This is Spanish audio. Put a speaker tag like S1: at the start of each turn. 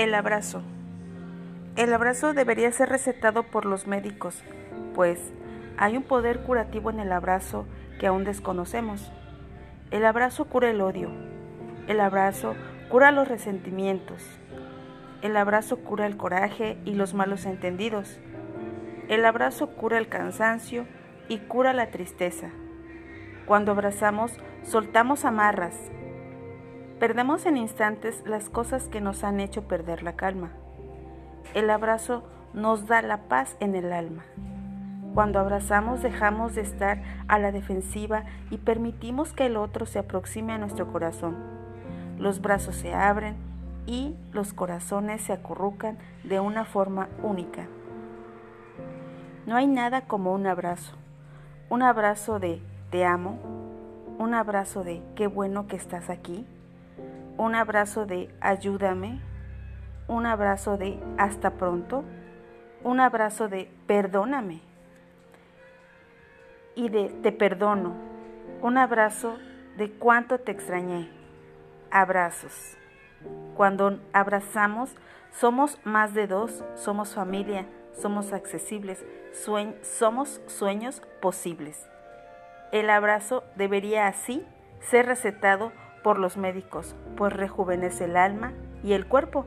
S1: El abrazo. El abrazo debería ser recetado por los médicos, pues hay un poder curativo en el abrazo que aún desconocemos. El abrazo cura el odio. El abrazo cura los resentimientos. El abrazo cura el coraje y los malos entendidos. El abrazo cura el cansancio y cura la tristeza. Cuando abrazamos, soltamos amarras. Perdemos en instantes las cosas que nos han hecho perder la calma. El abrazo nos da la paz en el alma. Cuando abrazamos dejamos de estar a la defensiva y permitimos que el otro se aproxime a nuestro corazón. Los brazos se abren y los corazones se acurrucan de una forma única. No hay nada como un abrazo. Un abrazo de te amo. Un abrazo de qué bueno que estás aquí. Un abrazo de ayúdame. Un abrazo de hasta pronto. Un abrazo de perdóname y de te perdono. Un abrazo de cuánto te extrañé. Abrazos. Cuando abrazamos, somos más de dos, somos familia, somos accesibles, somos sueños posibles. El abrazo debería así ser recetado por los médicos, pues rejuvenece el alma y el cuerpo.